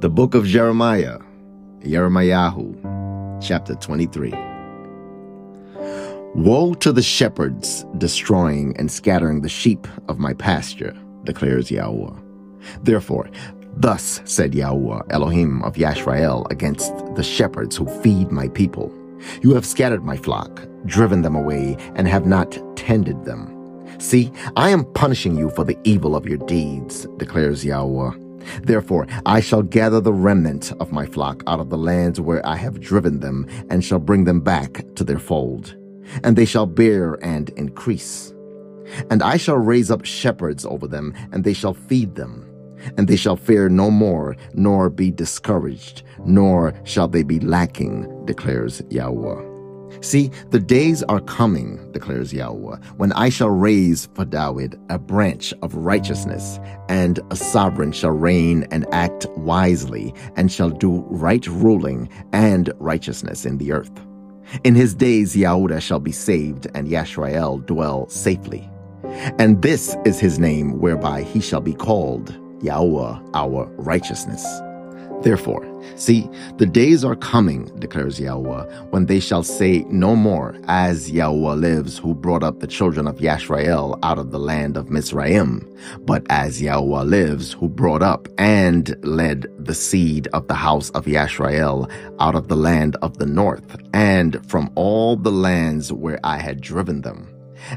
The book of Jeremiah, Jeremiah, chapter 23. Woe to the shepherds destroying and scattering the sheep of my pasture, declares Yahweh. Therefore, thus said Yahweh, Elohim of Yashrael, against the shepherds who feed my people. You have scattered my flock, driven them away, and have not tended them. See, I am punishing you for the evil of your deeds, declares Yahweh. Therefore, I shall gather the remnant of my flock out of the lands where I have driven them, and shall bring them back to their fold. And they shall bear and increase. And I shall raise up shepherds over them, and they shall feed them. And they shall fear no more, nor be discouraged, nor shall they be lacking, declares Yahweh. See, the days are coming, declares Yahweh, when I shall raise for David a branch of righteousness, and a sovereign shall reign and act wisely, and shall do right ruling and righteousness in the earth. In his days Yehudah shall be saved, and Yashrael dwell safely. And this is his name whereby he shall be called Yahweh our righteousness. Therefore, see, the days are coming, declares Yahweh, when they shall say no more, as Yahweh lives, who brought up the children of Yashrael out of the land of Mizraim, but as Yahweh lives, who brought up and led the seed of the house of Yashrael out of the land of the north, and from all the lands where I had driven them,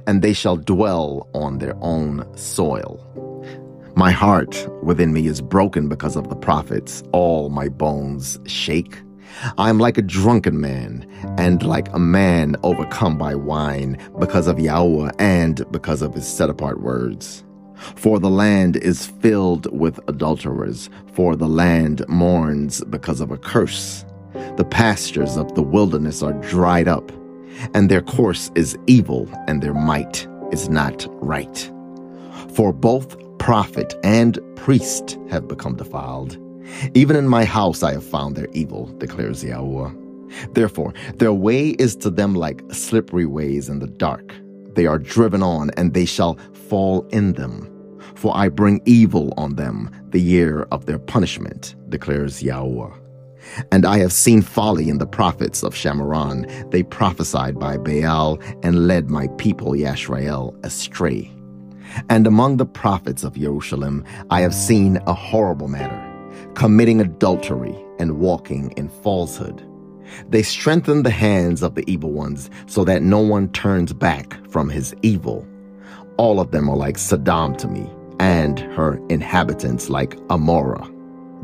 and they shall dwell on their own soil. My heart within me is broken because of the prophets. All my bones shake. I am like a drunken man and like a man overcome by wine because of Yahweh and because of his set apart words. For the land is filled with adulterers, for the land mourns because of a curse. The pastures of the wilderness are dried up, and their course is evil, and their might is not right. For both prophet and priest have become defiled. Even in my house I have found their evil, declares Yahweh. Therefore, their way is to them like slippery ways in the dark. They are driven on, and they shall fall in them. For I bring evil on them the year of their punishment, declares Yahweh. And I have seen folly in the prophets of Shamaron. They prophesied by Baal and led my people Yashrael astray. And among the prophets of Jerusalem, I have seen a horrible matter, committing adultery and walking in falsehood. They strengthen the hands of the evil ones so that no one turns back from his evil. All of them are like Sodom to me, and her inhabitants like Amorah.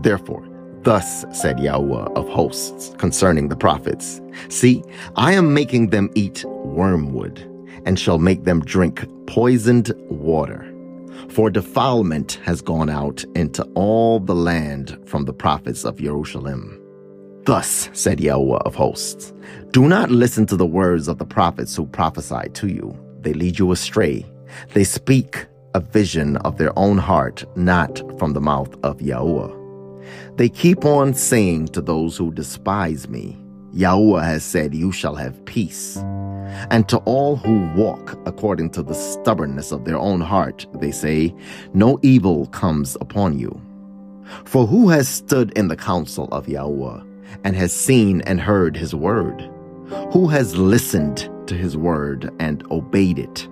Therefore, Thus said Yahweh of hosts concerning the prophets See, I am making them eat wormwood and shall make them drink poisoned water. For defilement has gone out into all the land from the prophets of Jerusalem. Thus said Yahweh of hosts Do not listen to the words of the prophets who prophesy to you. They lead you astray. They speak a vision of their own heart, not from the mouth of Yahweh. They keep on saying to those who despise me, Yahweh has said, You shall have peace. And to all who walk according to the stubbornness of their own heart, they say, No evil comes upon you. For who has stood in the counsel of Yahweh, and has seen and heard his word? Who has listened to his word and obeyed it?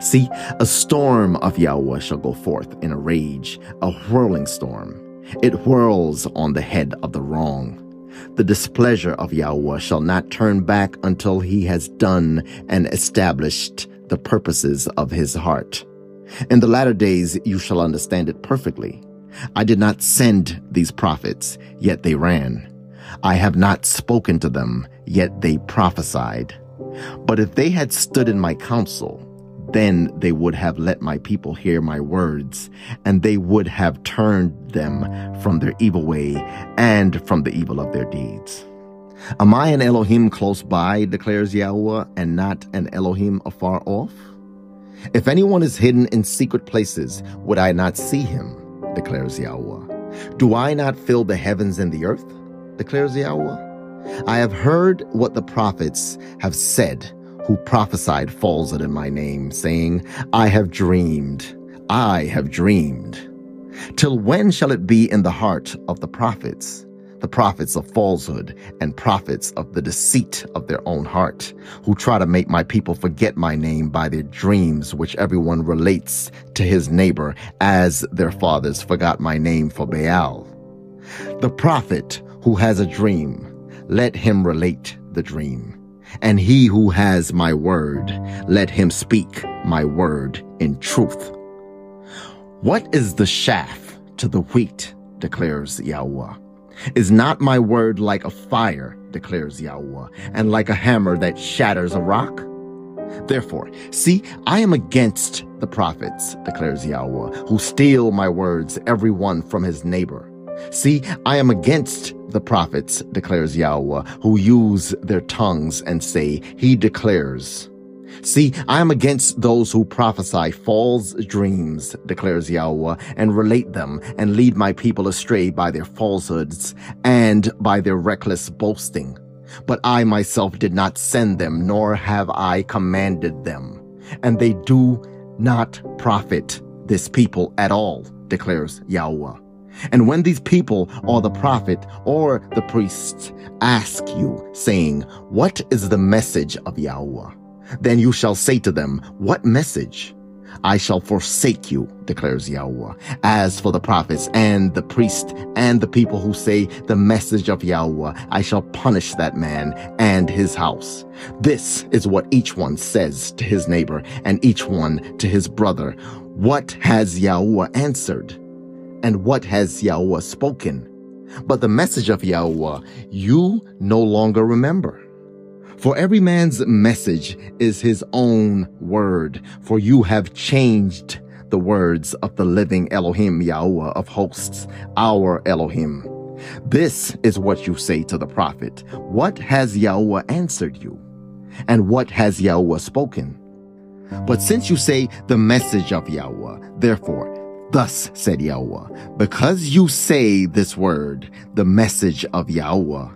See, a storm of Yahweh shall go forth in a rage, a whirling storm. It whirls on the head of the wrong the displeasure of Yahweh shall not turn back until he has done and established the purposes of his heart. In the latter days you shall understand it perfectly. I did not send these prophets, yet they ran. I have not spoken to them, yet they prophesied. But if they had stood in my counsel, then they would have let my people hear my words, and they would have turned them from their evil way and from the evil of their deeds. Am I an Elohim close by, declares Yahweh, and not an Elohim afar off? If anyone is hidden in secret places, would I not see him, declares Yahweh. Do I not fill the heavens and the earth, declares Yahweh? I have heard what the prophets have said who prophesied falsehood in my name, saying, I have dreamed, I have dreamed. Till when shall it be in the heart of the prophets? the prophets of falsehood and prophets of the deceit of their own heart, who try to make my people forget my name by their dreams, which everyone relates to his neighbor, as their fathers forgot my name for Baal. The prophet who has a dream, let him relate the dream. And he who has my word, let him speak my word in truth. What is the chaff to the wheat, declares Yahweh? Is not my word like a fire, declares Yahweh, and like a hammer that shatters a rock? Therefore, see, I am against the prophets, declares Yahweh, who steal my words, every one from his neighbor. See, I am against the prophets, declares Yahweh, who use their tongues and say, He declares. See, I am against those who prophesy false dreams, declares Yahweh, and relate them and lead my people astray by their falsehoods and by their reckless boasting. But I myself did not send them, nor have I commanded them. And they do not profit this people at all, declares Yahweh. And when these people or the prophet or the priests ask you, saying, What is the message of Yahweh? Then you shall say to them, What message? I shall forsake you, declares Yahweh. As for the prophets and the priest and the people who say the message of Yahweh, I shall punish that man and his house. This is what each one says to his neighbor and each one to his brother. What has Yahweh answered? And what has Yahweh spoken? But the message of Yahweh you no longer remember. For every man's message is his own word, for you have changed the words of the living Elohim Yahweh of hosts, our Elohim. This is what you say to the prophet. What has Yahweh answered you? And what has Yahweh spoken? But since you say the message of Yahweh, therefore, thus said Yahweh, because you say this word, the message of Yahweh,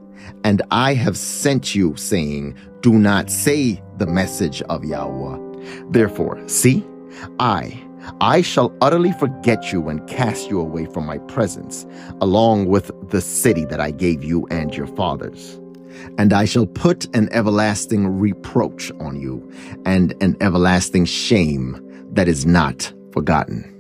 and I have sent you, saying, Do not say the message of Yahweh. Therefore, see, I, I shall utterly forget you and cast you away from my presence, along with the city that I gave you and your fathers. And I shall put an everlasting reproach on you, and an everlasting shame that is not forgotten.